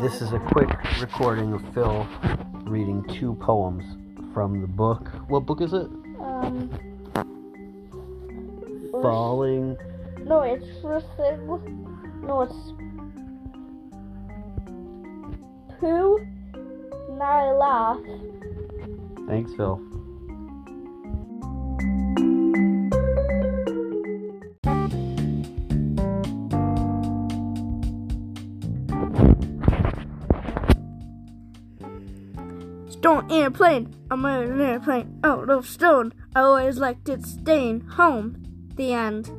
This is a quick recording of Phil reading two poems from the book. What book is it? Um, Falling. no, it's first. No, it's poo. Now I laugh. Thanks, Phil. Stone airplane. I'm on an airplane out oh, of stone. I always liked it staying home. The end.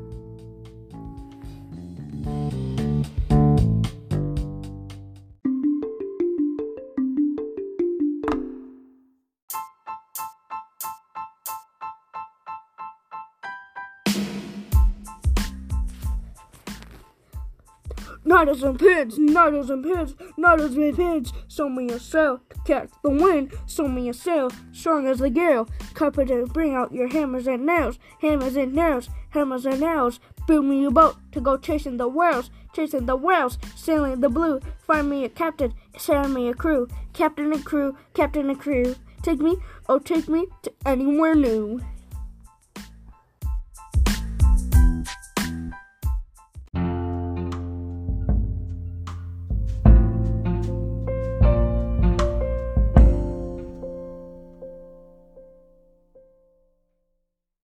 Needles and pins, needles and pins, needles and pins. Sew me a sail catch the wind. Sew me a sail, strong as the gale. Carpet and bring out your hammers and nails, hammers and nails, hammers and nails. Build me a boat to go chasing the whales, chasing the whales, sailing the blue. Find me a captain, send me a crew, captain and crew, captain and crew. Take me, oh take me to anywhere new.